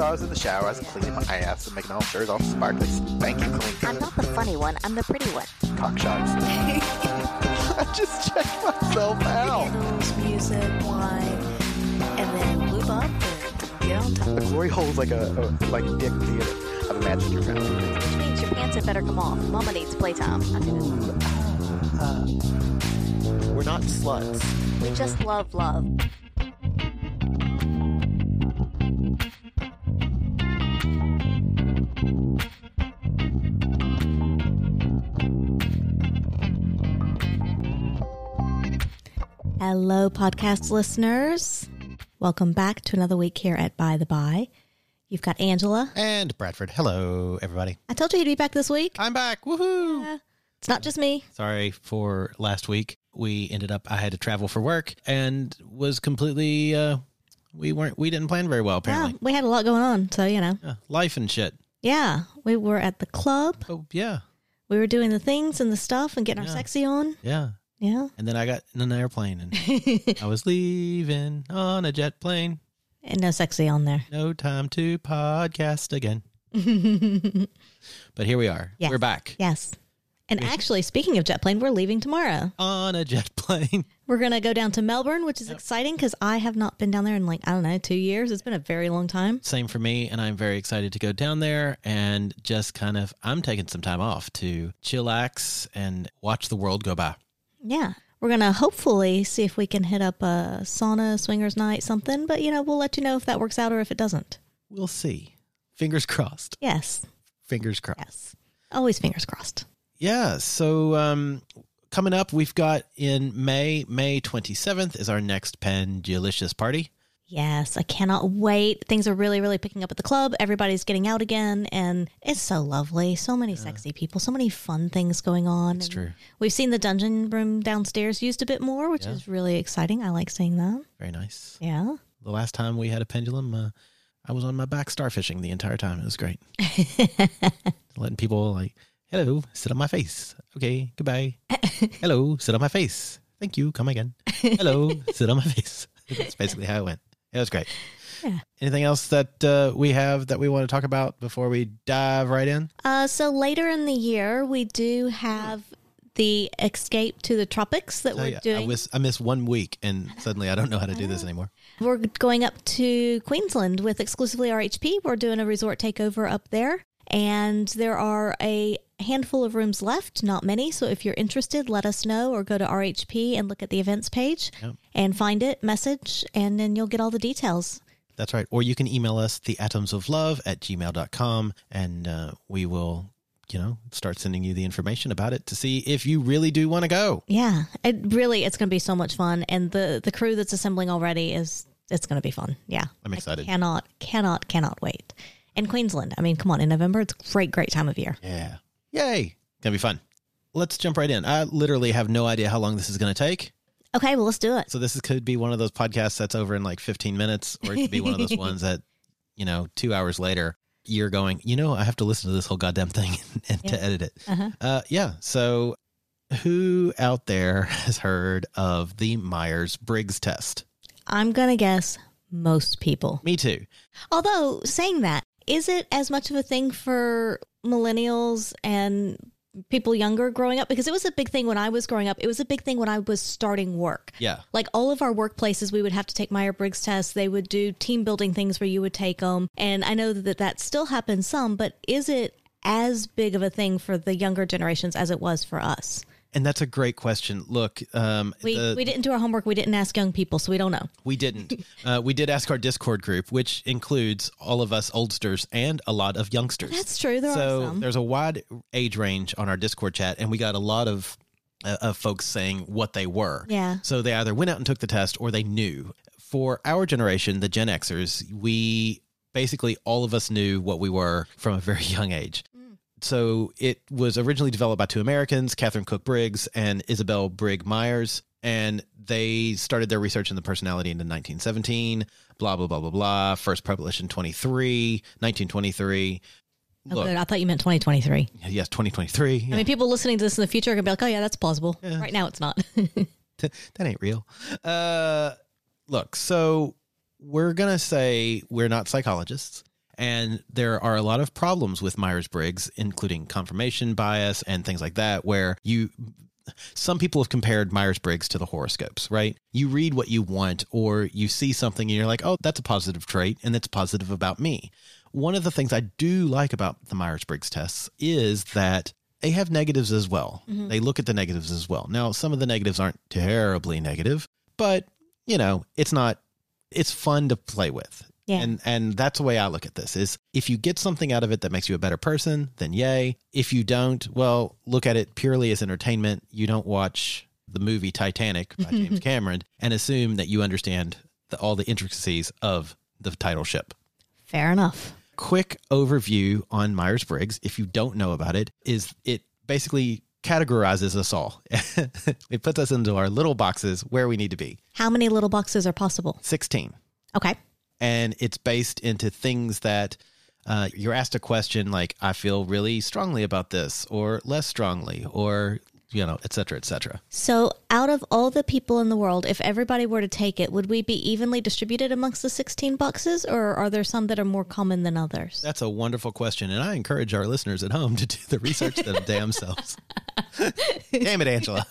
So I was in the shower, I was cleaning my ass and making all it's all sparkly, spanky clean. I'm not the funny one. I'm the pretty one. Cock shots. I just checked myself out. Candles, music, wine, and then lube up and get on top. The glory hole's like a, a like dick theater. I've imagined your family. Which means your pants had better come off. Mama needs playtime. I this. Uh, we're not sluts. We just love love. Hello, podcast listeners. Welcome back to another week here at By the By. You've got Angela. And Bradford. Hello, everybody. I told you he'd be back this week. I'm back. Woohoo! It's not just me. Sorry for last week. We ended up, I had to travel for work and was completely, uh, we weren't, we didn't plan very well, Yeah, apparently. we had a lot going on, so you know. Yeah, life and shit. Yeah, we were at the club. Oh, yeah. We were doing the things and the stuff and getting our sexy on. Yeah. Yeah. And then I got in an airplane and I was leaving on a jet plane. And no sexy on there. No time to podcast again. But here we are. Yes. We're back Yes. And actually, speaking of jet plane, we're leaving tomorrow. on a jet plane. We're going to go down to Melbourne, which is exciting because I have not been down there in like, I don't know, two years. It's been a very long time. Same for me, and I'm very excited to go down there and just kind of. I'm taking some time off to chillax and watch the world go by. Yeah. We're going to hopefully see if we can hit up a sauna, swingers night, something. But, you know, we'll let you know if that works out or if it doesn't. We'll see. Fingers crossed. Yes. Fingers crossed. Yes. Always fingers crossed. Yeah. So um, coming up, we've got in May, May 27th is our next pen Pendulicious party. Yes, I cannot wait. Things are really, really picking up at the club. Everybody's getting out again, and it's so lovely. So many sexy people, so many fun things going on. It's true. We've seen the dungeon room downstairs used a bit more, which Yeah. is really exciting. I like seeing that. Very nice. Yeah. The last time we had a pendulum, uh, I was on my back starfishing the entire time. It was great. Letting people like, hello, sit on my face. Okay, goodbye. hello, sit on my face. Thank you. Come again. Hello, sit on my face. That's basically how it went. It was great. Yeah. Anything else that uh, we have that we want to talk about before we dive right in? Uh, so later in the year, we do have the escape to the tropics that Tell we're doing. I, miss, I missed one week and suddenly I don't know how to do this anymore. We're going up to Queensland with exclusively RHP. We're doing a resort takeover up there. And there are a handful of rooms left, not many. So if you're interested, let us know or go to RHP and look at the events page and find it, message, and then you'll get all the details. That's right. Or you can email us, the atoms of love at gmail.com, and uh, we will, you know, start sending you the information about it to see if you really do want to go. Yeah, it really it's going to be so much fun, and the the crew that's assembling already is it's going to be fun. Yeah, I'm excited. I cannot, cannot, cannot wait. And Queensland, I mean, come on, in November, it's a great, great time of year. Yeah. Yay. Gonna be fun. Let's jump right in. I literally have no idea how long this is to take. Okay, well, let's do it. So this is, could be one of those podcasts that's over in like 15 minutes, or it could be one of those ones that, you know, two hours later, you're going, you know, I have to listen to this whole goddamn thing and to edit it. Uh-huh. Uh, yeah. So who out there has heard of the Myers Briggs test? I'm going to guess most people. Me too. Although, saying that, is it as much of a thing for millennials and people younger growing up? Because it was a big thing when I was growing up. It was a big thing when I was starting work. Yeah. Like all of our workplaces, we would have to take Meyer Briggs tests. They would do team building things where you would take them. And I know that that still happens some, but is it as big of a thing for the younger generations as it was for us? And that's a great question. Look, um, We, the- we didn't do our homework. We didn't ask young people, so we don't know. We didn't. uh, we did ask our Discord group, which includes all of us oldsters and a lot of youngsters. That's true. There so are some. there's a wide age range on our Discord chat, and we got a lot of uh, of folks saying what they were. Yeah. So they either went out and took the test, or they knew. for our generation, the Gen Xers, we basically all of us knew what we were from a very young age. So it was originally developed by two Americans, Katharine Cook Briggs and Isabel Brigg Myers. And they started their research in the personality in 1917, blah, blah, blah, blah, blah. First published in 23, 1923. Oh, Look, good. I thought you meant 2023. yes, 2023. I mean, people listening to this in the future are going to be like, oh, yeah, that's plausible. Right now, it's not. that ain't real. Uh, look, so we're going to say we're not psychologists. And there are a lot of problems with Myers Briggs, including confirmation bias and things like that, where you. Some people have compared Myers Briggs to the horoscopes, right? You read what you want, or you see something and you're like, oh, that's a positive trait and it's positive about me. One of the things I do like about the Myers Briggs tests is that they have negatives as well. Mm-hmm. They look at the negatives as well. Now, some of the negatives aren't terribly negative, but you know, it's not it's fun to play with. Yeah. And and that's the way I look at this is if you get something out of it that makes you a better person, then yay. If you don't, well, look at it purely as entertainment. You don't watch the movie Titanic by James Cameron and assume that you understand the, all the intricacies of the title ship Fair enough. quick overview on Myers Briggs, if you don't know about it, is it basically categorizes us all. it puts us into our little boxes where we need to be. How many little boxes are possible? 16. Okay. And it's based into things that uh, you're asked a question like, I feel really strongly about this, or less strongly, or, you know, et cetera, et cetera. So, out of all the people in the world, if everybody were to take it, would we be evenly distributed amongst the 16 boxes, or are there some that are more common than others? That's a wonderful question. And I encourage our listeners at home to do the research them damn selves. damn it, Angela.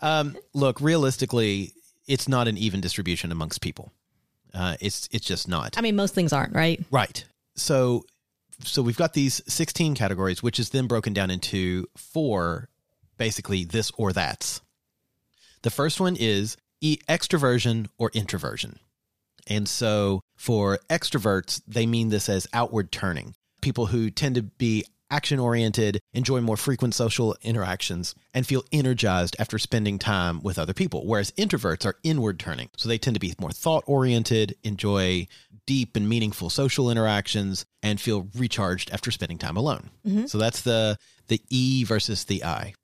Um, look, realistically, it's not an even distribution amongst people. Uh, it's it's just not. I mean, most things aren't, right? Right. So so we've got these 16 categories, which is then broken down into four basically this or that's. The first one is e- extroversion or introversion. And so for extroverts, they mean this as outward turning. People who tend to be action oriented, enjoy more frequent social interactions, and feel energized after spending time with other people. Whereas introverts are inward turning. So they tend to be more thought oriented, enjoy deep and meaningful social interactions, and feel recharged after spending time alone. Mm-hmm. So that's the the E versus the I.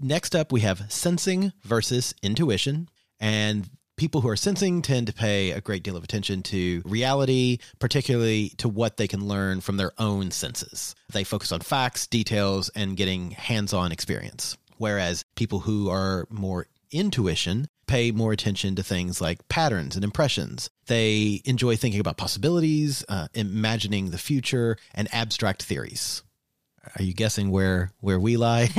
Next up, we have sensing versus intuition. And people who are sensing tend to pay a great deal of attention to reality, particularly to what they can learn from their own senses. They focus on facts, details, and getting hands on experience. Whereas people who are more intuition pay more attention to things like patterns and impressions. They enjoy thinking about possibilities, uh, imagining the future, and abstract theories. Are you guessing where where we lie?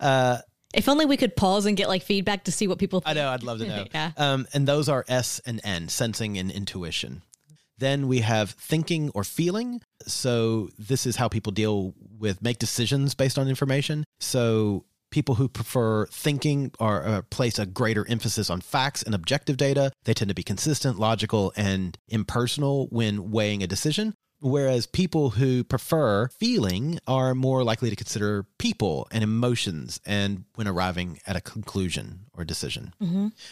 If only we could pause and get like feedback to see what people think. I know. I'd love to know. Yeah. Um, and those are S and N, sensing and intuition. Then we have thinking or feeling. So this is how people deal with make decisions based on information. So people who prefer thinking or uh, place a greater emphasis on facts and objective data. They tend to be consistent, logical, and impersonal when weighing a decision. Whereas people who prefer feeling are more likely to consider people and emotions and when arriving at a conclusion or decision.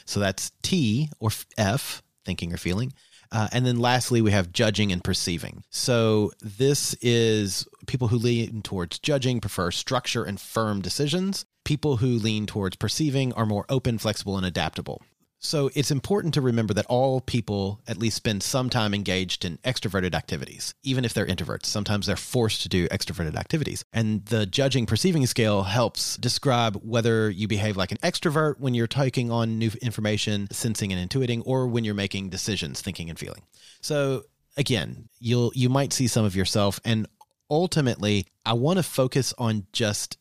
So that's T or F, thinking or feeling. Uh, and then lastly, we have judging and perceiving. So this is people who lean towards judging prefer structure and firm decisions. People who lean towards perceiving are more open, flexible, and adaptable. So it's important to remember that all people at least spend some time engaged in extroverted activities, even if they're introverts. Sometimes they're forced to do extroverted activities. And the judging perceiving scale helps describe whether you behave like an extrovert when you're taking on new information, sensing and intuiting, or when you're making decisions, thinking and feeling. So again, you'll you might see some of yourself and ultimately I want to focus on just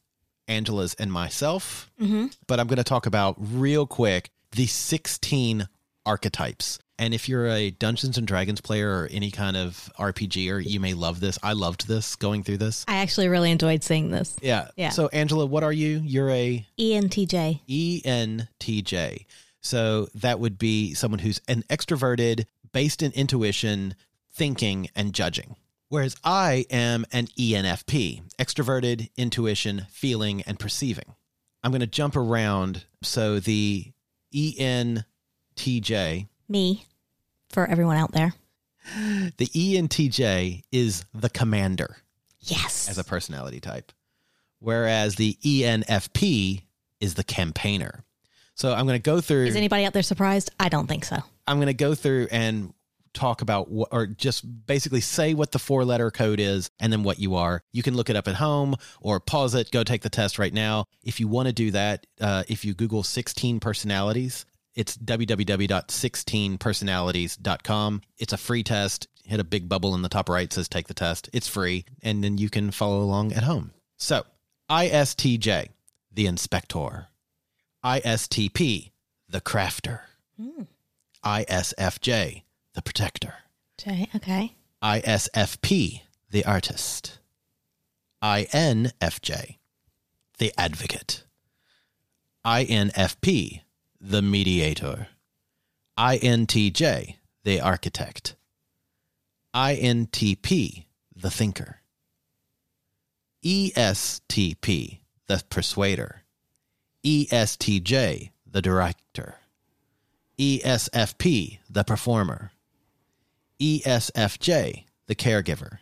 Angela's and myself, mm-hmm. but I'm going to talk about real quick the 16 archetypes. And if you're a Dungeons and Dragons player or any kind of RPG, or you may love this. I loved this going through this. I actually really enjoyed seeing this. Yeah. Yeah. So, Angela, what are you? You're a ENTJ. ENTJ. So that would be someone who's an extroverted, based in intuition, thinking, and judging. Whereas I am an ENFP, extroverted, intuition, feeling, and perceiving. I'm going to jump around. So the ENTJ Me, for everyone out there. The ENTJ is the commander Yes. as a personality type, whereas the ENFP is the campaigner. So I'm going to go through. Is anybody out there surprised? I don't think so. I'm going to go through and talk about what, or just basically say what the four letter code is and then what you are. You can look it up at home or pause it, go take the test right now. If you want to do that, uh, if you Google 16 personalities, it's www.16personalities.com. It's a free test. Hit a big bubble in the top right says take the test. It's free and then you can follow along at home. So, ISTJ, the inspector. ISTP, the crafter. ISFJ, the protector. Okay. okay. ISFP, the artist. INFJ, the advocate. INFP, the mediator. INTJ, the architect. INTP, the thinker. ESTP, the persuader. ESTJ, the director. ESFP, the performer. ESFJ, the caregiver.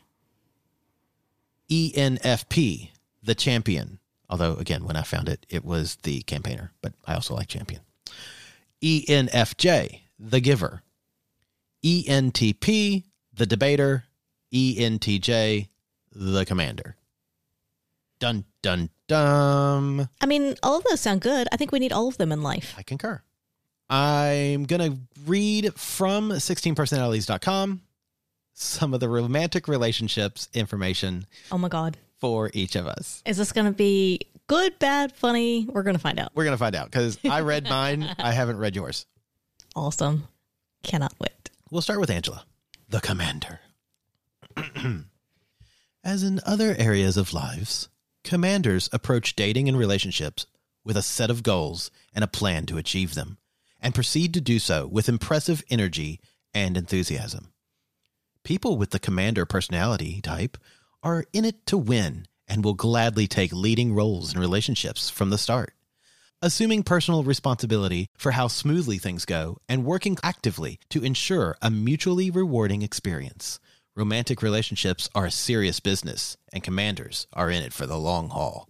ENFP, the champion. Although, again, when I found it, it was the campaigner, but I also like champion. ENFJ, the giver. ENTP, the debater. ENTJ, the commander. Dun, dun, dun. I mean, all of those sound good. I think we need all of them in life. I concur. I'm going to read from 16personalities.com some of the romantic relationships information Oh my God. for each of us. Is this going to be good, bad, funny? We're going to find out. We're going to find out because I read mine. I haven't read yours. Awesome. Cannot wait. We'll start with Angela, the commander. As in other areas of lives, commanders approach dating and relationships with a set of goals and a plan to achieve them, and proceed to do so with impressive energy and enthusiasm. People with the commander personality type are in it to win and will gladly take leading roles in relationships from the start assuming personal responsibility for how smoothly things go, and working actively to ensure a mutually rewarding experience. Romantic relationships are a serious business, and commanders are in it for the long haul.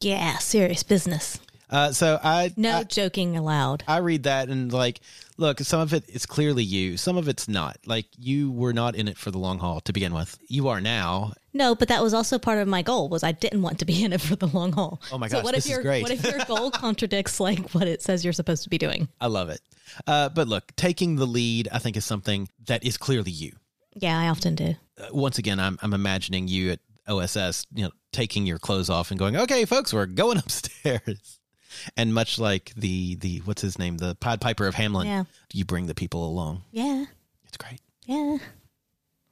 Yeah, serious business. Uh, so I, No I joking allowed. I read that and like, look, some of it is clearly you, some of it's not. Like you were not in it for the long haul to begin with. You are now. No, but that was also part of my goal was I didn't want to be in it for the long haul. Oh my so what this if is your great. what if your goal contradicts like what it says you're supposed to be doing? I love it. Uh, but look, taking the lead, I think, is something that is clearly you. Yeah, I often do. uh, once again, I'm I'm imagining you at OSS, you know, taking your clothes off and going, "Okay, folks, we're going upstairs." And much like the the what's his name, the Pod Piper of Hamelin, Yeah. you bring the people along. Yeah. It's great. Yeah.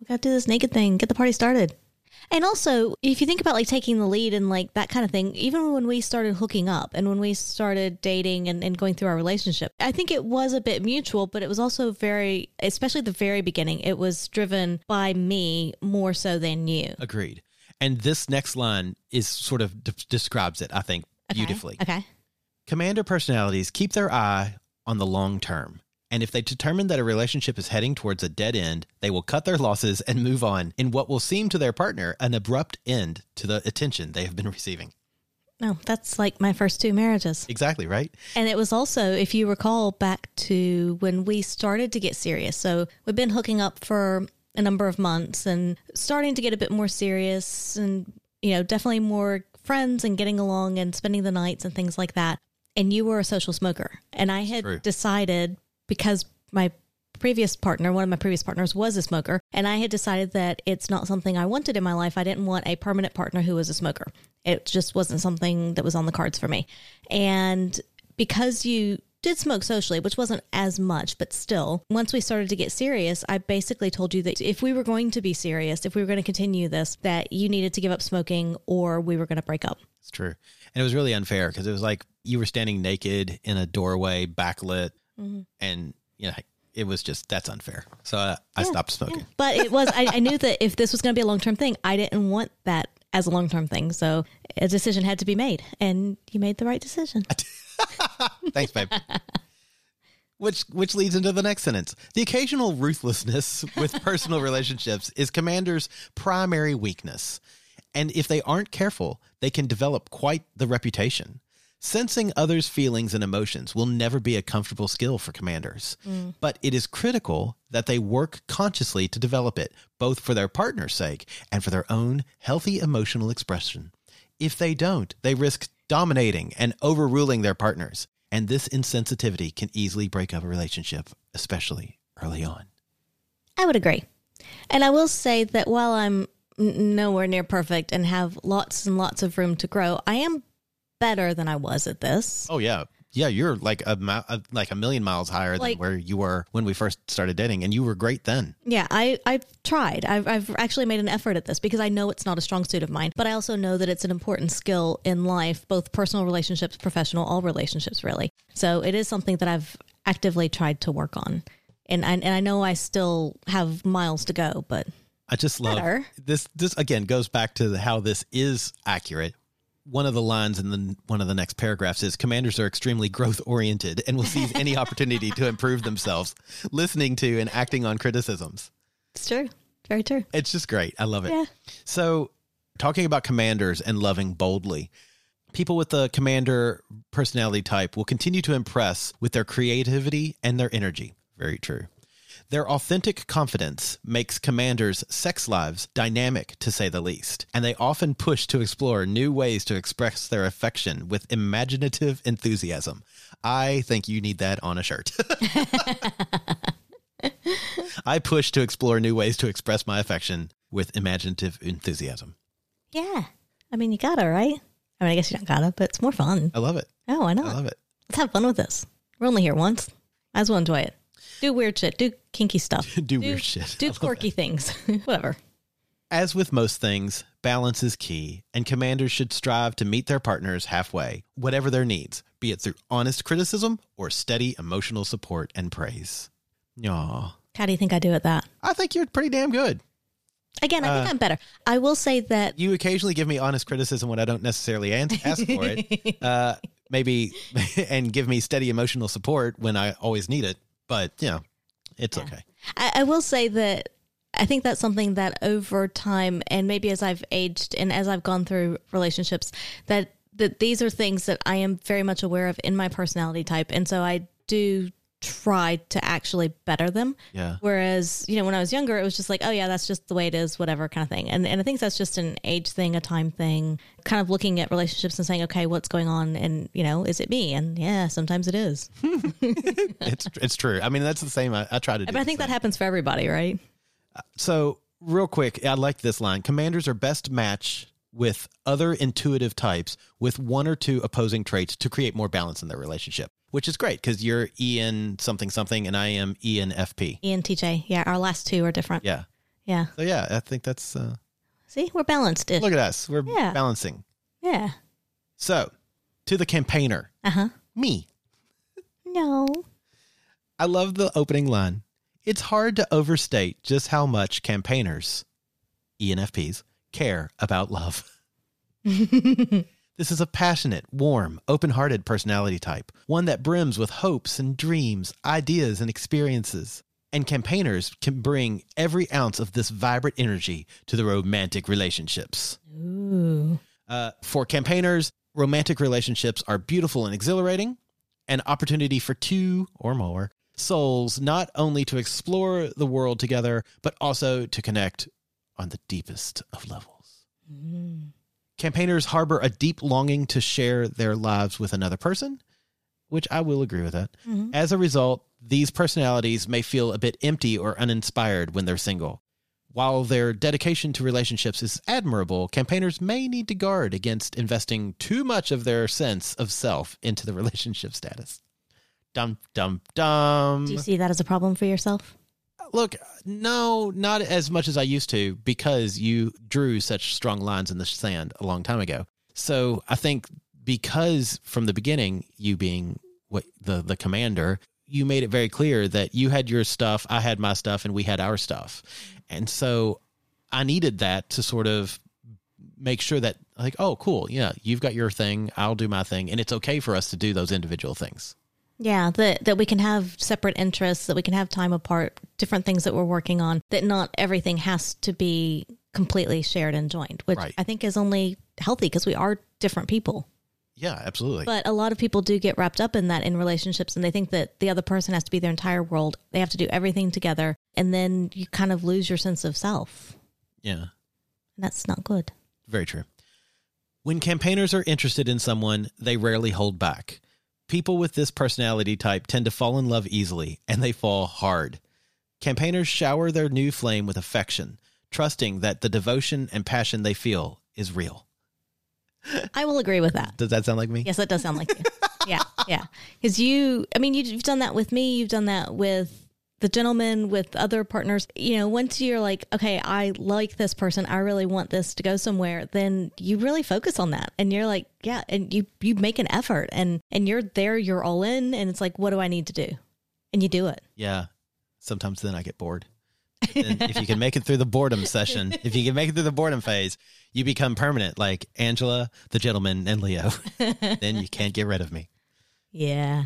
We got to do this naked thing, get the party started. And also, if you think about like taking the lead and like that kind of thing, even when we started hooking up and when we started dating and, and going through our relationship, I think it was a bit mutual, but it was also very, especially at the very beginning, it was driven by me more so than you. Agreed. And this next line is sort of de- describes it, I think, Okay. beautifully. Okay. Commander personalities keep their eye on the long term. And if they determine that a relationship is heading towards a dead end, they will cut their losses and move on in what will seem to their partner an abrupt end to the attention they have been receiving. No, that's like my first two marriages. Exactly, right? And it was also, if you recall back to when we started to get serious. So we've been hooking up for a number of months and starting to get a bit more serious and, you know, definitely more friends and getting along and spending the nights and things like that. And you were a social smoker. And I had True. decided because my previous partner, one of my previous partners was a smoker, and I had decided that it's not something I wanted in my life. I didn't want a permanent partner who was a smoker. It just wasn't something that was on the cards for me. And because you did smoke socially, which wasn't as much, but still, once we started to get serious, I basically told you that if we were going to be serious, if we were going to continue this, that you needed to give up smoking or we were going to break up. It's true. And it was really unfair because it was like you were standing naked in a doorway, backlit, and, you know, it was just, that's unfair. So uh, I stopped smoking. But it was, I, I knew that if this was going to be a long term thing, I didn't want that as a long term thing. So a decision had to be made, and you made the right decision. Thanks, babe. Which which leads into the next sentence. The occasional ruthlessness with personal relationships is commander's primary weakness. And if they aren't careful, they can develop quite the reputation. Sensing others' feelings and emotions will never be a comfortable skill for commanders, mm. but it is critical that they work consciously to develop it, both for their partner's sake and for their own healthy emotional expression. If they don't, they risk dominating and overruling their partners, and this insensitivity can easily break up a relationship, especially early on. I would agree. And I will say that while I'm nowhere near perfect and have lots and lots of room to grow, I am better than I was at this. Oh yeah, yeah. You're like a, like a million miles higher Like- than where you were when we first started dating, and you were great then. Yeah, I, I've tried. I've, I've actually made an effort at this because I know it's not a strong suit of mine, but I also know that it's an important skill in life, both personal relationships, professional, all relationships, really. So it is something that I've actively tried to work on. And I, and I know I still have miles to go, but I just love Better. this. This again goes back to how this is accurate. One of the lines in the one of the next paragraphs is commanders are extremely growth oriented and will seize any opportunity to improve themselves, listening to and acting on criticisms. it's true. Very true. It's just great. I love it. Yeah. So, talking about commanders and loving boldly, people with the commander personality type will continue to impress with their creativity and their energy. Very true. Their authentic confidence makes commanders' sex lives dynamic, to say the least, and they often push to explore new ways to express their affection with imaginative enthusiasm. I think you need that on a shirt. I push to explore new ways to express my affection with imaginative enthusiasm. Yeah. I mean, you gotta, right? I mean, I guess you don't gotta, but it's more fun. I love it. Oh, I know. I love it. Let's have fun with this. We're only here once. Might as well enjoy it. Do weird shit. Do kinky stuff. Do weird shit. Do quirky things. Whatever. As with most things, balance is key, and commanders should strive to meet their partners halfway, whatever their needs, be it through honest criticism or steady emotional support and praise. Aw. How do you think I do at that? I think you're pretty damn good. Again, I think Uh, I'm better. I will say that You occasionally give me honest criticism when I don't necessarily ask for it. Uh, maybe, and give me steady emotional support when I always need it. But, you know, it's okay. I, I will say that I think that's something that over time, and maybe as I've aged and as I've gone through relationships, that that these are things that I am very much aware of in my personality type, and so I do try to actually better them. Yeah. Whereas, you know, when I was younger, it was just like, oh yeah, that's just the way it is, whatever kind of thing. And and I think that's just an age thing, a time thing, kind of looking at relationships and saying, okay, what's going on, and you know, is it me? And yeah, sometimes it is. It's, it's true. I mean, that's the same. I, I try to do But I think that happens for everybody, right? So, real quick, I like this line. Commanders are best match with other intuitive types with one or two opposing traits to create more balance in their relationship, which is great because you're EN something something and I am ENFP. EN, TJ, yeah, our last two are different. Yeah. Yeah. So, yeah, I think that's, uh, See, we're balanced. look at us. We're Yeah. balancing. Yeah. So, to the campaigner, Uh huh. me. No. I love the opening line. It's hard to overstate just how much campaigners, ENFPs, care about love. this is a passionate, warm, open hearted personality type, one that brims with hopes and dreams, ideas and experiences. And campaigners can bring every ounce of this vibrant energy to the romantic relationships. Ooh. Uh, for campaigners, romantic relationships are beautiful and exhilarating, an opportunity for two or more souls not only to explore the world together, but also to connect on the deepest of levels. Mm. Campaigners harbor a deep longing to share their lives with another person, which I will agree with that. Mm-hmm. As a result, these personalities may feel a bit empty or uninspired when they're single. While their dedication to relationships is admirable, campaigners may need to guard against investing too much of their sense of self into the relationship status. Dum, dum, dum. Do you see that as a problem for yourself? Look, no, not as much as I used to because you drew such strong lines in the sand a long time ago. So I think because from the beginning, you being what the the commander, you made it very clear that you had your stuff, I had my stuff, and we had our stuff. And so I needed that to sort of make sure that like, oh, cool, yeah, you've got your thing, I'll do my thing, and it's okay for us to do those individual things. Yeah, that that we can have separate interests, that we can have time apart, different things that we're working on, that not everything has to be completely shared and joined, which Right. I think is only healthy because we are different people. Yeah, absolutely. But a lot of people do get wrapped up in that in relationships and they think that the other person has to be their entire world. They have to do everything together and then you kind of lose your sense of self. yeah. And that's not good. Very true. When campaigners are interested in someone, they rarely hold back. People with this personality type tend to fall in love easily, and they fall hard. Campaigners shower their new flame with affection, trusting that the devotion and passion they feel is real. I will agree with that. Does that sound like me? Yes, that does sound like you. yeah, yeah. Because you, I mean, you- you've done that with me. You've done that with the gentleman, with other partners. You know, once you're like, okay, I like this person. I really want this to go somewhere. Then you really focus on that, and you're like, yeah, and you you make an effort, and and you're there. You're all in, and it's like, what do I need to do? And you do it. Yeah. Sometimes then I get bored. If you can make it through the boredom session, if you can make it through the boredom phase, you become permanent, like Angela, the gentleman, and Leo. then you can't get rid of me. Yeah.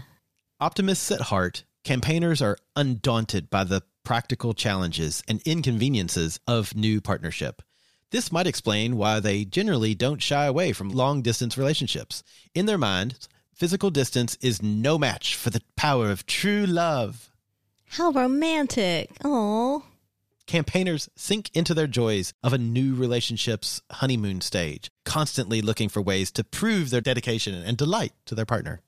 Optimists at heart, campaigners are undaunted by the practical challenges and inconveniences of new partnership. This might explain why they generally don't shy away from long distance relationships. In their minds, physical distance is no match for the power of true love. How romantic. Oh. Campaigners sink into their joys of a new relationship's honeymoon stage, constantly looking for ways to prove their dedication and delight to their partner.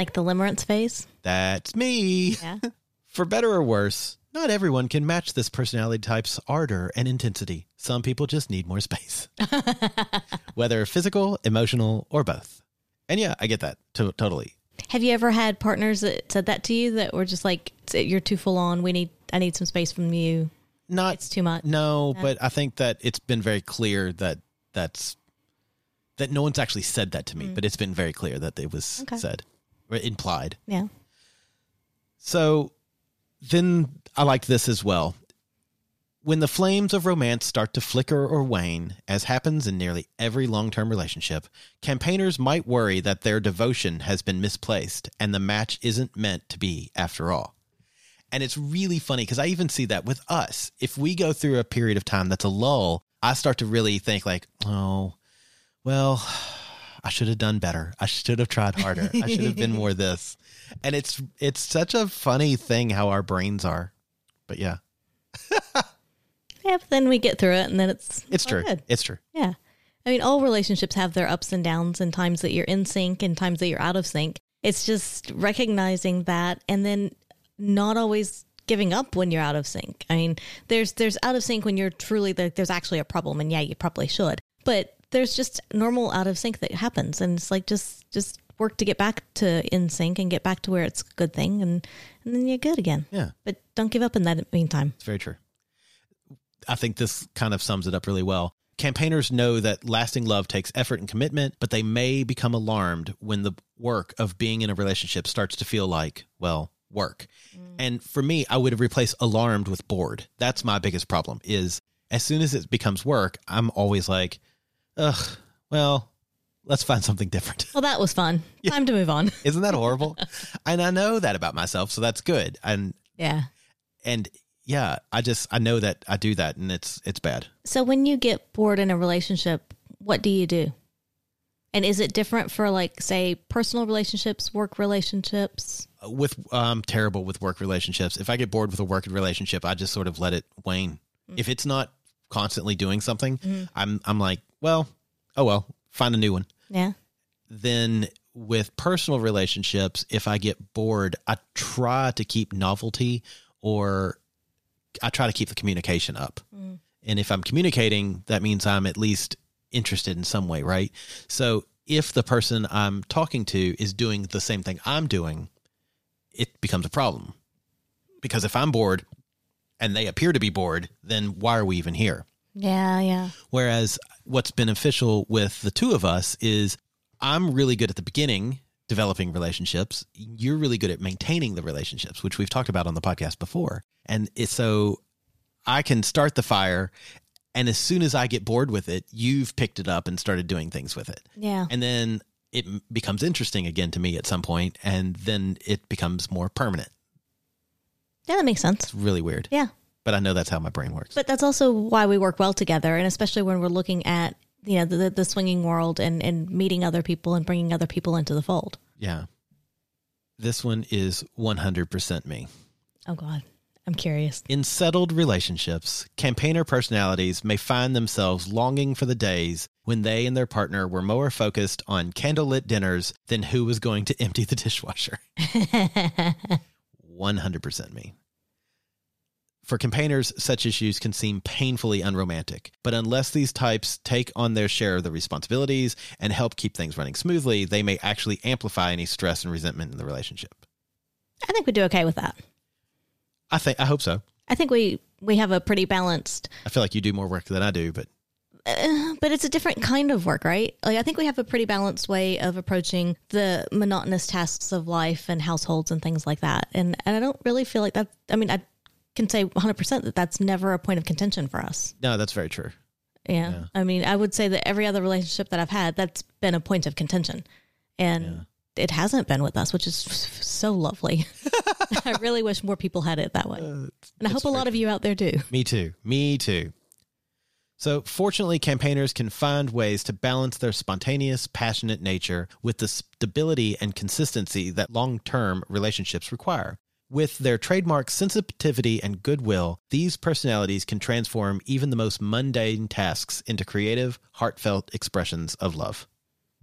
Like the limerence phase. That's me. Yeah. For better or worse, not everyone can match this personality type's ardor and intensity. Some people just need more space, whether physical, emotional, or both. And yeah, I get that to- totally. Have you ever had partners that said that to you that were just like, you're too full on. We need, I need some space from you. Not It's too much. no, but I think that it's been very clear that that's that no one's actually said that to me, but it's been very clear that it was Mm. Okay. said implied. Yeah. So then I like this as well. When the flames of romance start to flicker or wane, as happens in nearly every long term relationship, campaigners might worry that their devotion has been misplaced and the match isn't meant to be after all. And it's really funny because I even see that with us. If we go through a period of time that's a lull, I start to really think, like, oh, well, I should have done better. I should have tried harder. I should have been more this. And it's it's such a funny thing how our brains are. But yeah, Yeah, but then we get through it and then it's it's true. good. It's true. Yeah. I mean, all relationships have their ups and downs and times that you're in sync and times that you're out of sync. It's just recognizing that and then not always giving up when you're out of sync. I mean, there's there's out of sync when you're truly like there's actually a problem and yeah, you probably should. But there's just normal out of sync that happens and it's like just just work to get back to in sync and get back to where it's a good thing and and then you're good again. Yeah, But don't give up in that meantime. it's very true. I think this kind of sums it up really well. Campaigners know that lasting love takes effort and commitment, but they may become alarmed when the work of being in a relationship starts to feel like, well, work. Mm. And for me, I would have replaced alarmed with bored. That's my biggest problem is as soon as it becomes work, I'm always like, ugh, well, let's find something different. Well, that was fun. Time to move on. Isn't that horrible? and I know that about myself, so that's good. And Yeah. and yeah, I just I know that I do that and it's it's bad. So when you get bored in a relationship, what do you do? And is it different for like say personal relationships, work relationships? With um terrible with work relationships. If I get bored with a work relationship, I just sort of let it wane. If it's not constantly doing something, I'm I'm like, well, oh well, find a new one. Yeah. Then with personal relationships, if I get bored, I try to keep novelty or I try to keep the communication up. Mm. And if I'm communicating, that means I'm at least interested in some way, right? So if the person I'm talking to is doing the same thing I'm doing, it becomes a problem. Because if I'm bored and they appear to be bored, then why are we even here? Yeah, yeah. Whereas what's beneficial with the two of us is I'm really good at the beginning developing relationships. You're really good at maintaining the relationships, which we've talked about on the podcast before. And it's so I can start the fire. And as soon as I get bored with it, you've picked it up and started doing things with it. Yeah. And then it becomes interesting again to me at some point, and then it becomes more permanent. Yeah, that makes sense. It's really weird. Yeah. But I know that's how my brain works. But that's also why we work well together, and especially when we're looking at you know the the swinging world and and meeting other people and bringing other people into the fold. yeah. This one is 100% me. Oh God, I'm curious. In settled relationships, campaigner personalities may find themselves longing for the days when they and their partner were more focused on candlelit dinners than who was going to empty the dishwasher. 100% me. For campaigners, such issues can seem painfully unromantic, but unless these types take on their share of the responsibilities and help keep things running smoothly, they may actually amplify any stress and resentment in the relationship. I think we do okay with that. I think I hope so. I think we we have a pretty balanced I feel like you do more work than I do, but Uh, but it's a different kind of work, right? Like I think we have a pretty balanced way of approaching the monotonous tasks of life and households and things like that. And and I don't really feel like that. I mean, I can say 100 percent that that's never a point of contention for us. no, that's very true. Yeah. Yeah. I mean, I would say that every other relationship that I've had, that's been a point of contention, and it hasn't been with us, which is so lovely. I really wish more people had it that way, uh, and I hope a lot of you out there do. Me too. Me too. So, fortunately, campaigners can find ways to balance their spontaneous, passionate nature with the stability and consistency that long term relationships require. With their trademark sensitivity and goodwill, these personalities can transform even the most mundane tasks into creative, heartfelt expressions of love.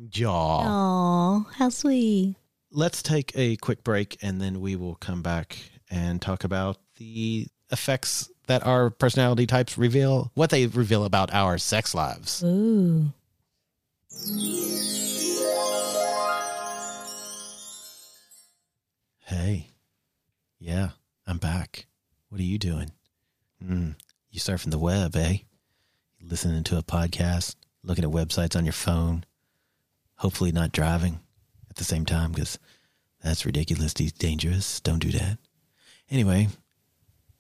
Jaw. Oh, how sweet! Let's take a quick break and then we will come back and talk about the effects that our personality types reveal, what they reveal about our sex lives. Ooh. Hey, yeah, I'm back. What are you doing? Mm, you surfing the web, eh? Listening to a podcast, looking at websites on your phone, hopefully not driving at the same time because that's ridiculously dangerous. Don't do that. Anyway,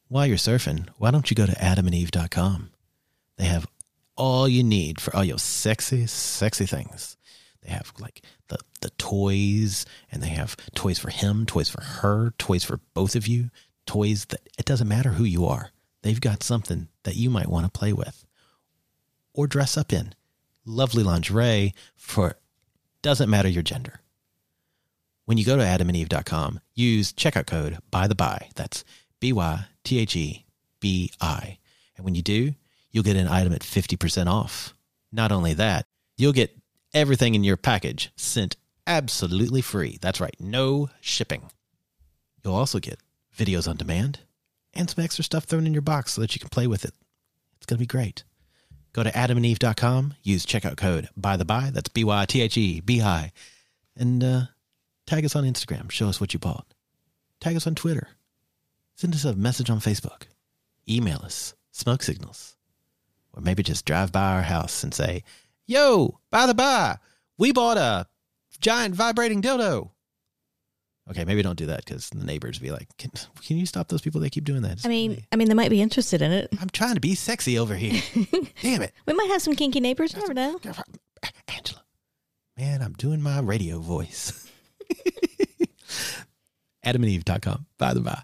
while you're surfing, why don't you go to adamandeve.com? They have all you need for all your sexy, sexy things. They have like the, the toys, and they have toys for him, toys for her, toys for both of you, toys that it doesn't matter who you are. They've got something that you might want to play with or dress up in. Lovely lingerie for doesn't matter your gender. When you go to adamandeve.com, use checkout code by the by. That's B Y T H E B I. And when you do, you'll get an item at 50% off. Not only that, you'll get everything in your package sent absolutely free. That's right, no shipping. You'll also get videos on demand and some extra stuff thrown in your box so that you can play with it. It's going to be great. Go to adamandeve.com, use checkout code by the by, that's B Y T H E B I, and uh, tag us on Instagram. Show us what you bought. Tag us on Twitter. Send us a message on Facebook. Email us, smoke signals. Or maybe just drive by our house and say, Yo, by the by, we bought a giant vibrating dildo. Okay, maybe don't do that because the neighbors be like, can, can you stop those people They keep doing that? It's I mean, really- I mean, they might be interested in it. I'm trying to be sexy over here. Damn it. We might have some kinky neighbors. You never know. Angela, man, I'm doing my radio voice. AdamandEve.com, by the by.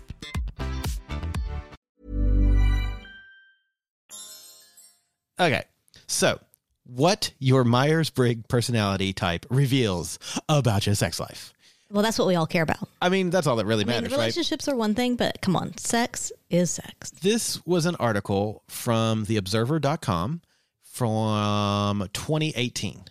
Okay. So, what your Myers Briggs personality type reveals about your sex life. Well, that's what we all care about. I mean, that's all that really I mean, matters, right? relationships are one thing, but come on, sex is sex. This was an article from theobserver.com from 2018,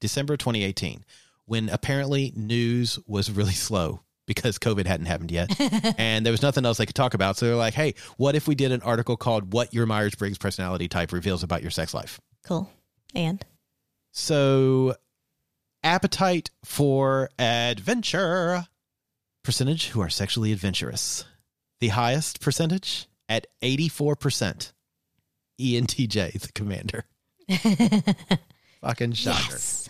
December 2018, when apparently news was really slow because COVID hadn't happened yet. and there was nothing else they could talk about. So they're like, hey, what if we did an article called What Your Myers Briggs Personality Type Reveals About Your Sex Life? Cool. And So, appetite for adventure percentage who are sexually adventurous. The highest percentage at 84%. ENTJ, the commander. Fucking shocker. yes.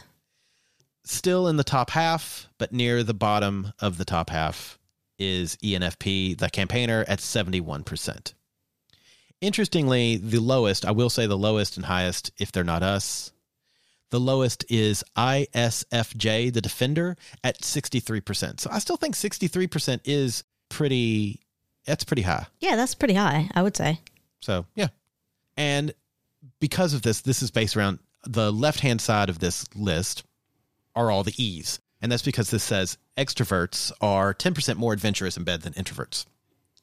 Still in the top half, but near the bottom of the top half is ENFP, the campaigner, at 71%. Interestingly, the lowest, I will say the lowest and highest, if they're not us, the lowest is ISFJ, the defender, at 63%. So I still think 63% is pretty, that's pretty high. Yeah, that's pretty high, I would say. So, yeah. And because of this, this is based around the left hand side of this list are all the E's. And that's because this says extroverts are 10% more adventurous in bed than introverts.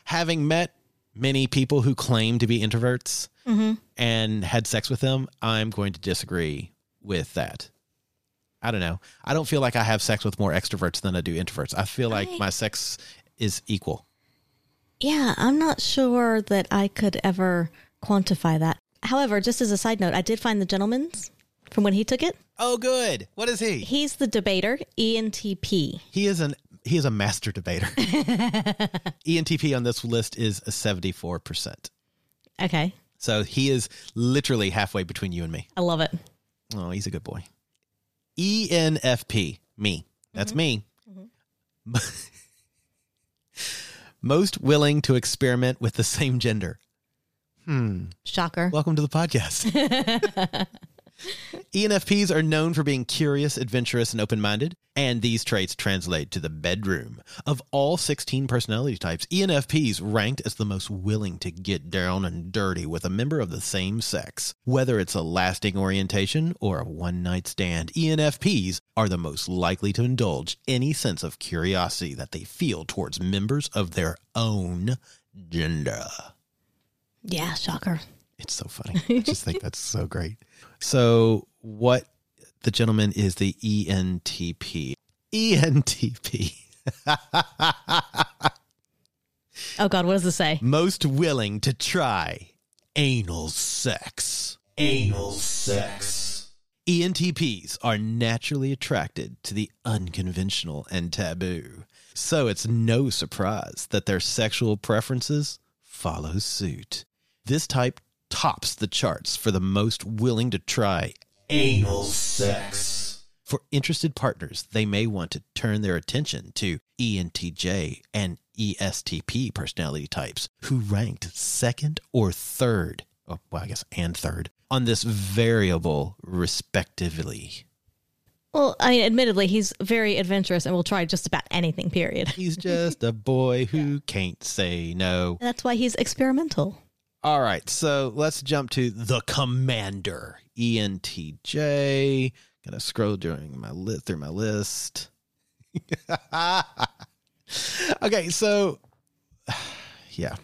Having met many people who claim to be introverts mm-hmm. and had sex with them, I'm going to disagree with that. I don't know. I don't feel like I have sex with more extroverts than I do introverts. I feel like I- my sex is equal. Yeah, I'm not sure that I could ever quantify that. However, just as a side note, I did find the gentleman's from when he took it. Oh, good. What is he? He's the debater, ENTP. He is an he is a master debater. ENTP on this list is a seventy four percent. Okay, So he is literally halfway between you and me. I love it. Oh, he's a good boy. ENFP, me. That's me. Most willing to experiment with the same gender. Hmm. Shocker. Welcome to the podcast. ENFPs are known for being curious, adventurous, and open minded, and these traits translate to the bedroom. Of all 16 personality types, ENFPs ranked as the most willing to get down and dirty with a member of the same sex. Whether it's a lasting orientation or a one night stand, ENFPs are the most likely to indulge any sense of curiosity that they feel towards members of their own gender. yeah, shocker. It's so funny. I just think that's so great. So, what the gentleman is the ENTP. ENTP. Oh God, what does it say? Most willing to try anal sex. Anal sex. ENTPs are naturally attracted to the unconventional and taboo. So it's no surprise that their sexual preferences follow suit. This type tops the charts for the most willing to try anal sex. For interested partners, they may want to turn their attention to ENTJ and ESTP personality types, who ranked second or third, oh, well, I guess, and third, on this variable, respectively. Well, I mean, admittedly, he's very adventurous and will try just about anything. Period. He's just a boy who can't say no. That's why he's experimental. All right, so let's jump to the commander, ENTJ. Gonna scroll during my list through my list. okay, so yeah,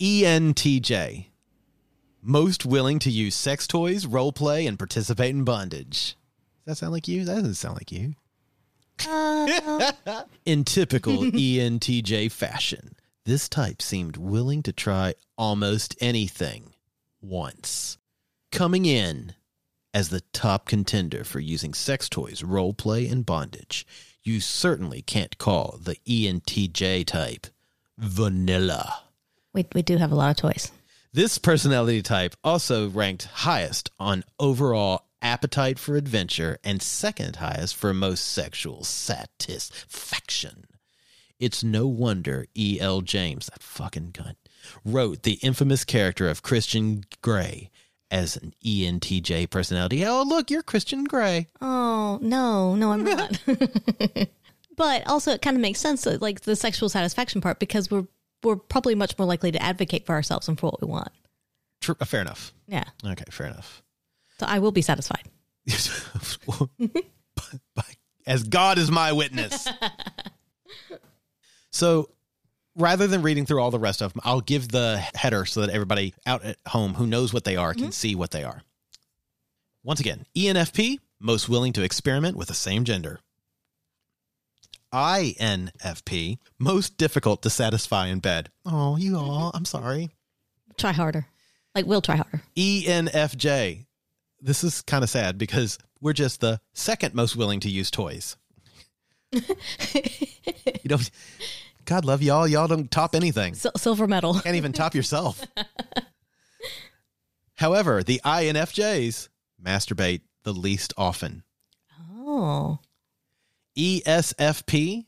ENTJ, most willing to use sex toys, role play, and participate in bondage. Does that sound like you? That doesn't sound like you. Uh, In typical ENTJ fashion, this type seemed willing to try almost anything once. Coming in as the top contender for using sex toys, role play, and bondage, you certainly can't call the ENTJ type vanilla. we we do have a lot of toys. This personality type also ranked highest on overall appetite for adventure and second highest for most sexual satisfaction. It's no wonder E.L. James, that fucking cunt, wrote the infamous character of Christian Grey as an ENTJ personality. Oh, look, you're Christian Grey. Oh no, no, I'm not. but also, it kind of makes sense, that, like the sexual satisfaction part, because we're we're probably much more likely to advocate for ourselves and for what we want. Tr- uh, fair enough. Yeah. Okay, fair enough. So I will be satisfied. As God is my witness. so rather than reading through all the rest of them, I'll give the header so that everybody out at home who knows what they are can mm-hmm. see what they are. Once again, ENFP, most willing to experiment with the same gender. INFP, most difficult to satisfy in bed. Oh, you all, I'm sorry. Try harder. Like we'll try harder. ENFJ. This is kind of sad because we're just the second most willing to use toys. you don't, God love y'all. Y'all don't top anything. Sil- silver medal. Can't even top yourself. However, the INFJs masturbate the least often. Oh. ESFP,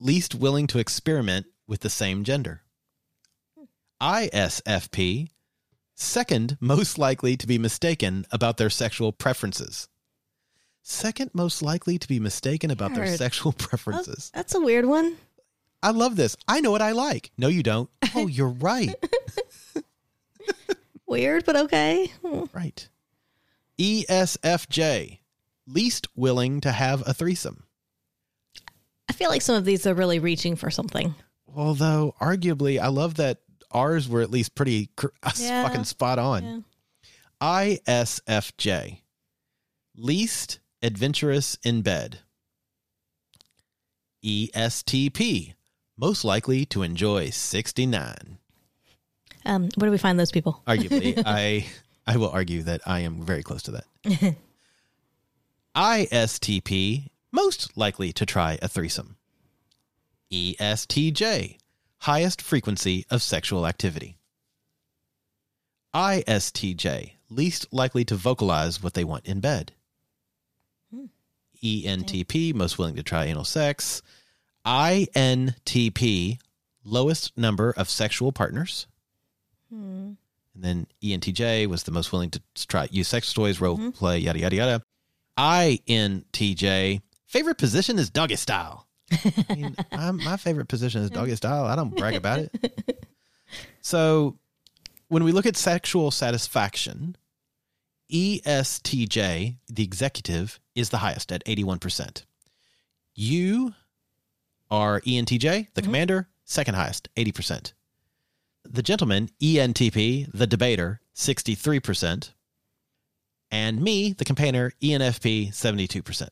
least willing to experiment with the same gender. ISFP, second most likely to be mistaken about their sexual preferences. Second most likely to be mistaken about their Weird. sexual Oh, preferences. that's a weird one. I love this. I know what I like. No, you don't. Oh, you're right. Weird, but okay. Right. ESFJ, least willing to have a threesome. I feel like some of these are really reaching for something. Although, arguably, I love that ours were at least pretty cr- Yeah. fucking spot on. ISFJ, least adventurous in bed. ESTP, most likely to enjoy 69. Um, where do we find those people? Arguably, I I will argue that I am very close to that. ISTP, most likely to try a threesome. ESTJ, highest frequency of sexual activity. ISTJ, least likely to vocalize what they want in bed. E ENTP, most willing to try anal sex. INTP, lowest number of sexual partners. Hmm. And then ENTJ was the most willing to try use sex toys, role mm-hmm. play, yada yada yada. INTJ favorite position is doggy style. I mean, my favorite position is doggy style. I don't brag about it. So, when we look at sexual satisfaction, ESTJ, the executive, is the highest at 81%. You are ENTJ, the commander, second highest, 80%. The gentleman, ENTP, the debater, 63%. And me, the campaigner, ENFP, 72%.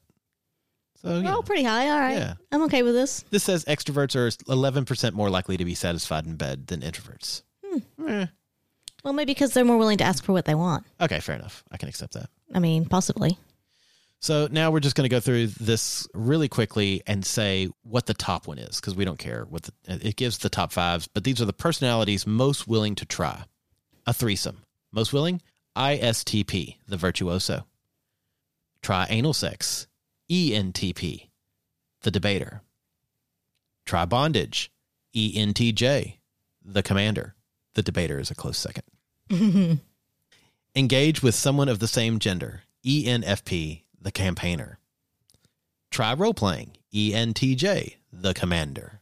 So, yeah. Oh, pretty high. All right. Yeah. I'm okay with this. This says extroverts are 11% more likely to be satisfied in bed than introverts. Eh, Well, maybe because they're more willing to ask for what they want. okay, fair enough. I can accept that. I mean, possibly. So now we're just going to go through this really quickly and say what the top one is because we don't care what the, it gives the top fives, but these are the personalities most willing to try a threesome. Most willing, ISTP, the virtuoso. Try anal sex, ENTP, the debater. Try bondage, ENTJ, the commander. The debater is a close second. Engage with someone of the same gender, ENFP, the campaigner. Try role playing, E ENTJ, the commander.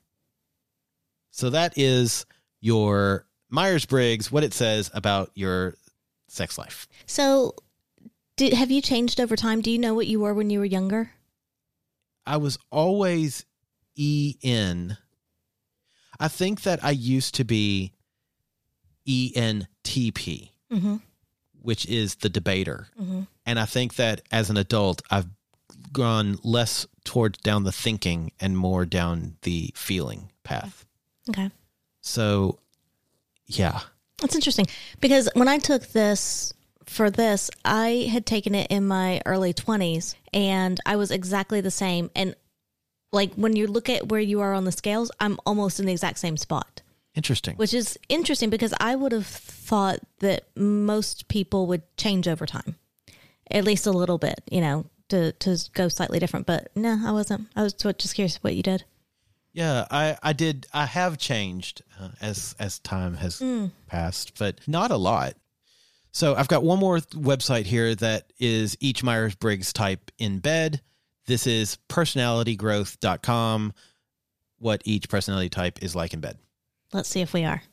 So that is your Myers Briggs, what it says about your sex life. So, did, have you changed over time? Do you know what you were when you were younger? I was always EN. I think that I used to be E ENTP, Mm-hmm. Which is the debater. Mm-hmm. And I think that as an adult, I've gone less towards down the thinking and more down the feeling path. Okay. So, yeah. That's interesting because when I took this for this, I had taken it in my early 20s and I was exactly the same. And like when you look at where you are on the scales, I'm almost in the exact same spot, Interesting. which is interesting because I would have thought that most people would change over time, at least a little bit, you know, to, to go slightly different. But no, I wasn't. I was just curious what you did. Yeah, I, I did. I have changed uh, as as time has passed, but not a lot. So I've got one more website here that is each Myers Briggs type in bed. This is personalitygrowth.com. What each personality type is like in bed. Let's see if we are.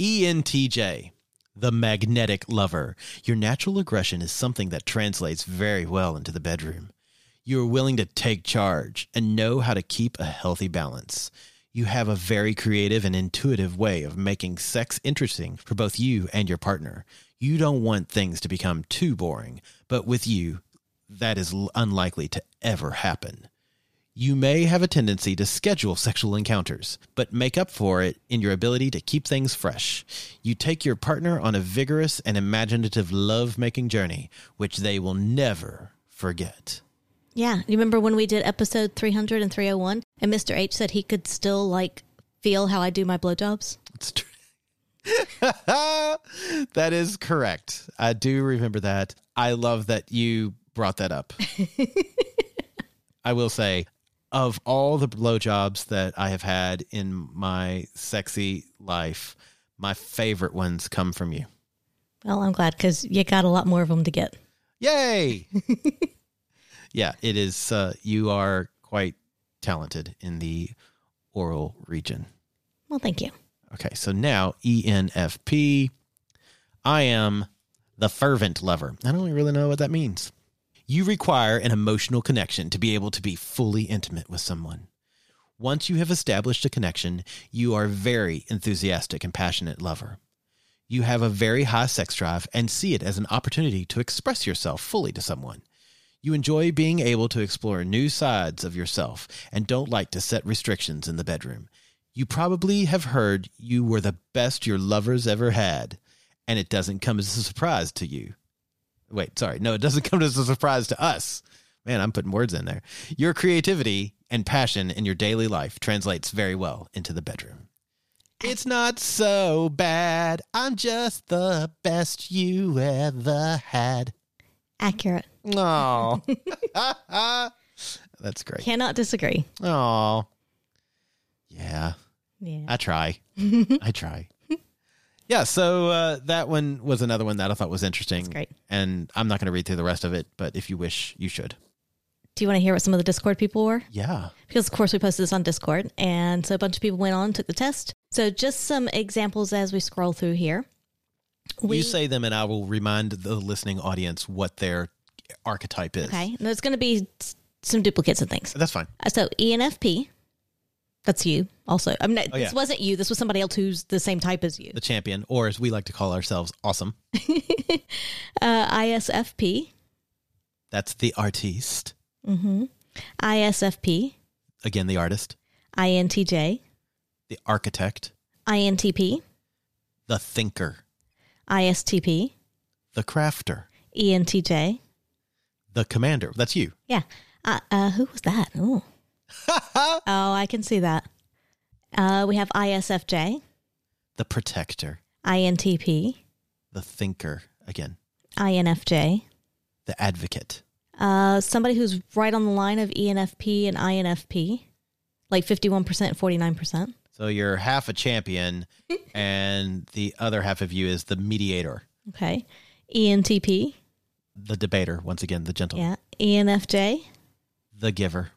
ENTJ, the magnetic lover. Your natural aggression is something that translates very well into the bedroom. You are willing to take charge and know how to keep a healthy balance. You have a very creative and intuitive way of making sex interesting for both you and your partner. You don't want things to become too boring, but with you, that is unlikely to ever happen. You may have a tendency to schedule sexual encounters, but make up for it in your ability to keep things fresh. You take your partner on a vigorous and imaginative love making journey, which they will never forget. Yeah. You remember when we did episode 300 and 301 and Mr. H said he could still like feel how I do my blowjobs? It's true. that is correct. I do remember that. I love that you brought that up. I will say, of all the blowjobs that I have had in my sexy life, my favorite ones come from you. Well, I'm glad because you got a lot more of them to get. Yay! yeah, it is. Uh, you are quite talented in the oral region. Well, thank you. Okay, so now ENFP. I am the fervent lover. I don't really know what that means. You require an emotional connection to be able to be fully intimate with someone. Once you have established a connection, you are a very enthusiastic and passionate lover. You have a very high sex drive and see it as an opportunity to express yourself fully to someone. You enjoy being able to explore new sides of yourself and don't like to set restrictions in the bedroom. You probably have heard you were the best your lovers ever had, and it doesn't come as a surprise to you. Wait, sorry. No, it doesn't come as a surprise to us. Man, I'm putting words in there. Your creativity and passion in your daily life translates very well into the bedroom. It's not so bad. I'm just the best you ever had. Accurate. Oh, that's great. Cannot disagree. Oh, yeah. Yeah. I try. I try. Yeah, so uh, that one was another one that I thought was interesting. That's great. And I'm not going to read through the rest of it, but if you wish, you should. Do you want to hear what some of the Discord people were? Yeah. Because, of course, we posted this on Discord. And so a bunch of people went on, and took the test. So just some examples as we scroll through here. We, you say them, and I will remind the listening audience what their archetype is. Okay. And there's going to be some duplicates and things. That's fine. Uh, So ENFP, that's you also. I mean, Oh, this yeah. wasn't you. This was somebody else who's the same type as you. The champion, or as we like to call ourselves, awesome. Uh, ISFP, That's the artiste. mm-hmm. ISFP, Again, the artist. INTJ, The architect. INTP, The thinker. ISTP, The crafter. ENTJ. The commander. That's you. Yeah. Uh, uh, who was that? Oh. oh, I can see that. Uh, we have ISFJ, The protector. INTP, The thinker. Again, INFJ. the advocate. Uh, somebody who's right on the line of ENFP and INFP, like 51%, 49%. So you're half a champion, and the other half of you is the mediator, Okay. ENTP, the debater. Once again, the gentleman, yeah. ENFJ, the giver.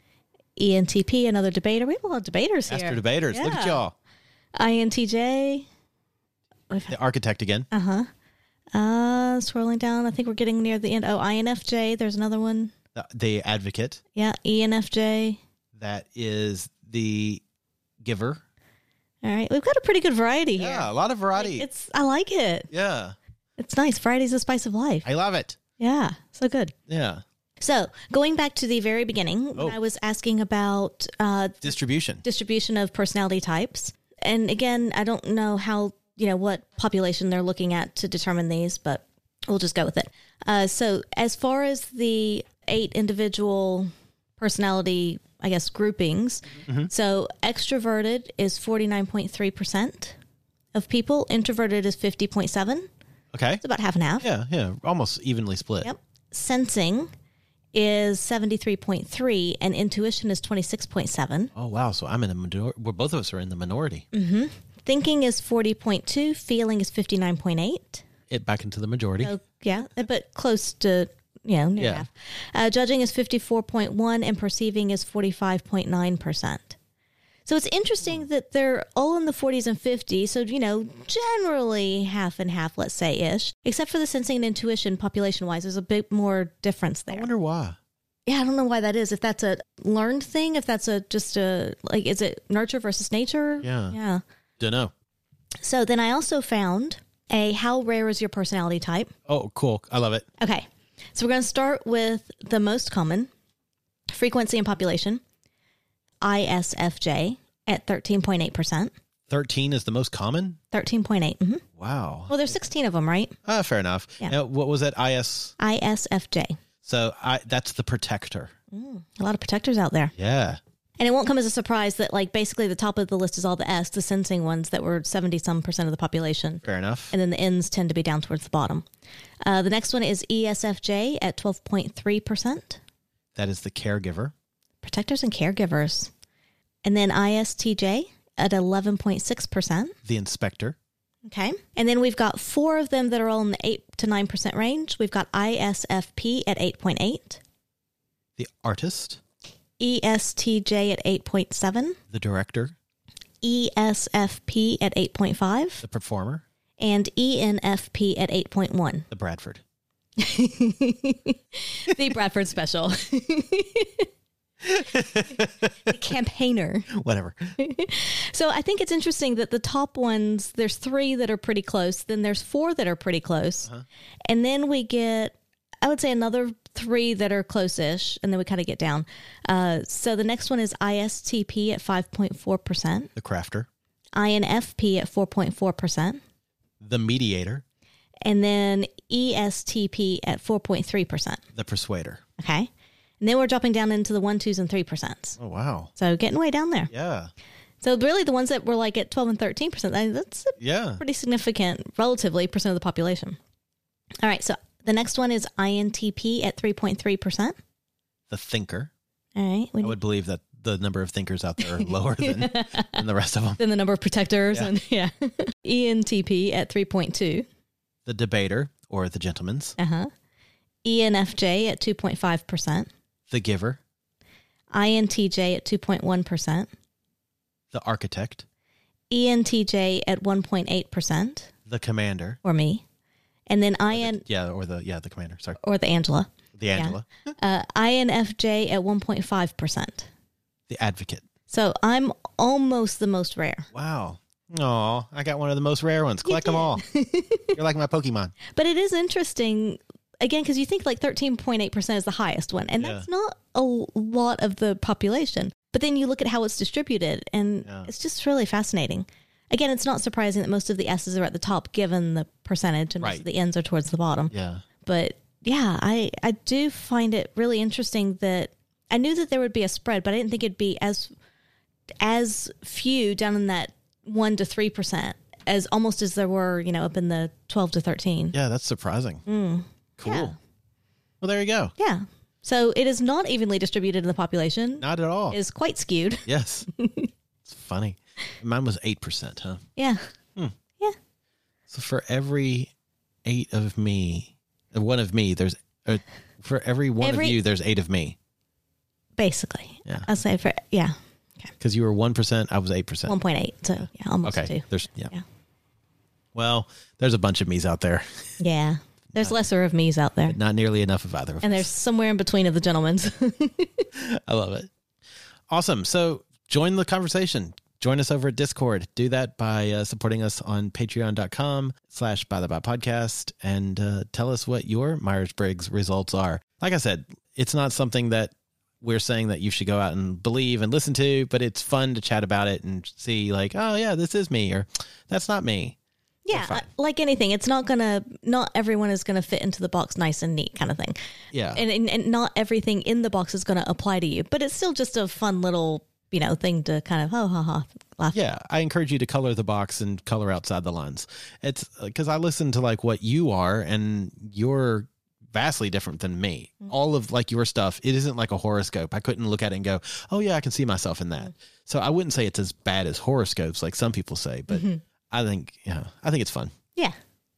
ENTP, another debater. We have a lot of debaters Master here. debaters. Look at y'all. INTJ. The architect again. Uh huh. Uh, scrolling down, I think we're getting near the end. Oh, INFJ. There's another one. The, the advocate. Yeah, ENFJ. That is the giver. All right, we've got a pretty good variety here. Yeah, a lot of variety. It's I like it. yeah, It's nice. Variety's the spice of life. I love it. Yeah, so good. Yeah. So going back to the very beginning, when Oh. I was asking about uh, Distribution. distribution of personality types, and again, I don't know how you know what population they're looking at to determine these, but we'll just go with it. Uh, so as far as the eight individual personality, I guess groupings, so extroverted is forty nine point three percent of people. Introverted is fifty point seven. Okay. It's about half and half. Yeah, yeah, almost evenly split. Yep. Sensing is 73.3 and intuition is 26.7. Oh wow, so I'm in the minority. Well, both of us are in the minority. Thinking is 40.2, feeling is 59.8. It back into the majority. So, yeah, but close to, you know, near Yeah. half. Uh, judging is 54.1 and perceiving is 45.9%. So it's interesting that they're all in the 40s and 50s. So, you know, generally half and half, let's say ish, except for the sensing and intuition population wise. There's a bit more difference there. I wonder why. Yeah, I don't know why that is. If that's a learned thing, if that's a just a, like, is it nurture versus nature? Yeah. Yeah. Don't know. So then I also found a how rare is your personality type? Oh, cool. I love it. Okay. So we're going to start with the most common frequency and population, ISFJ at 13.8%. 13 is the most common? 13.8. hmm Wow. Well, there's 16 of them, right? Ah, fair enough. Yeah. Uh, what was that? IS. ISFJ. So I that's the protector. A lot of protectors out there. Yeah. And it won't come as a surprise that, like, basically the top of the list is all the S, the sensing ones that were 70 some percent of the population. Fair enough. And then the N's tend to be down towards the bottom. Uh, the next one is ESFJ at 12.3%. That is the caregiver. Protectors and caregivers. And then ISTJ at 11.6%. The inspector. Okay. And then we've got four of them that are all in the 8 to 9% range. We've got ISFP at 8.8, The artist. ESTJ at 8.7, The director. ESFP at 8.5, The performer. and ENFP at 8.1. The Bradford. the Bradford special. the campaigner. Whatever. So I think it's interesting that the top ones, there's three that are pretty close, then there's four that are pretty close. And then we get, I would say, another three that are close ish, and then we kind of get down. Uh, so the next one is ISTP at 5.4%, The crafter. INFP at 4.4%, The mediator. and then ESTP at 4.3%. The persuader. Okay. And then we're dropping down into the one, twos, and three percents. Oh wow. So getting way down there. Yeah. So really, the ones that were like at 12 and 13 percent, that's Yeah. pretty significant, relatively, percent of the population. All right. So the next one is INTP at 3.3 percent. The thinker. All right. We I would believe that the number of thinkers out there are lower than, than the rest of them. Than the number of protectors Yeah. and yeah. ENTP at 3.2. The debater or the gentleman's. Uh huh. ENFJ at 2.5 percent. The giver. INTJ at 2.1 percent. The architect. ENTJ at 1.8 percent, The commander. or me, and then IN Yeah, or the yeah, the commander. Sorry. or the Angela. The Angela. Uh, INFJ at 1.5 percent. The advocate. So I'm almost the most rare. Wow. Oh, I got one of the most rare ones. Collect them all. You're like my Pokemon. But it is interesting, again, because you think like 13.8% is the highest one, and that's not a lot of the population. But then you look at how it's distributed, and Yeah. it's just really fascinating. Again, it's not surprising that most of the S's are at the top given the percentage, and most of the N's are towards the bottom. Yeah. But yeah, I, I do find it really interesting that I knew that there would be a spread, but I didn't think it'd be as as few down in that one to three percent as almost as there were, you know, up in the twelve to thirteen. Yeah, that's surprising. Mm. Cool. yeah. Well, there you go. Yeah. So it is not evenly distributed in the population. Not at all. It is quite skewed. yes. it's funny. Mine was 8%, huh? Yeah. Yeah. So for every eight of me, uh, one of me, there's, uh, for every one Every- of you, there's eight of me. Basically. Yeah. I'll say for yeah. Because you were 1%, I was 8%. One point eight. So yeah, almost okay. two. There's, yeah. Yeah. Well, there's a bunch of me's out there. Yeah. There's lesser of me's out there. Not nearly enough of either of And us. there's somewhere in between of the gentlemen's. I love it. Awesome. So join the conversation. Join us over at Discord. Do that by uh, supporting us on patreon.com slash by the by podcast and uh, tell us what your Myers-Briggs results are. Like I said, it's not something that we're saying that you should go out and believe and listen to, but it's fun to chat about it and see like, oh yeah, this is me or that's not me. Yeah, uh, like anything, it's not gonna. Not everyone is gonna fit into the box nice and neat, kind of thing. Yeah. And, and and not everything in the box is gonna apply to you, but it's still just a fun little, you know, thing to kind of oh ha ha laugh. Yeah, I encourage you to color the box and color outside the lines. It's uh, because I listen to like what you are, and you're vastly different than me. Mm-hmm. All of like your stuff, it isn't like a horoscope. I couldn't look at it and go, "Oh yeah, I can see myself in that." Mm-hmm. So I wouldn't say it's as bad as horoscopes, like some people say, but mm-hmm. I think yeah, I think it's fun. Yeah.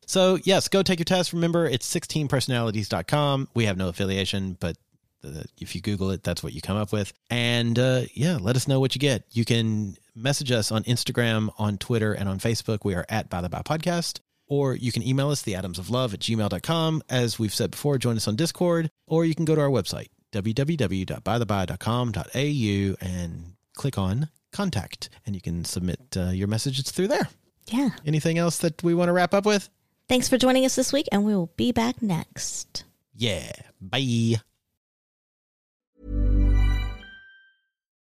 So yes, go take your test. Remember, it's 16personalities.com. We have no affiliation, but The- If you Google it, that's what you come up with. And uh, yeah, let us know what you get. You can message us on Instagram, on Twitter, and on Facebook. We are at By the By Podcast. Or you can email us, theatomsoflove at gmail.com. As we've said before, join us on Discord. Or you can go to our website, www.bytheby.com.au, and click on contact. And you can submit uh, your messages through there. Yeah. Anything else that we want to wrap up with? Thanks for joining us this week, and we will be back next. Yeah. Bye.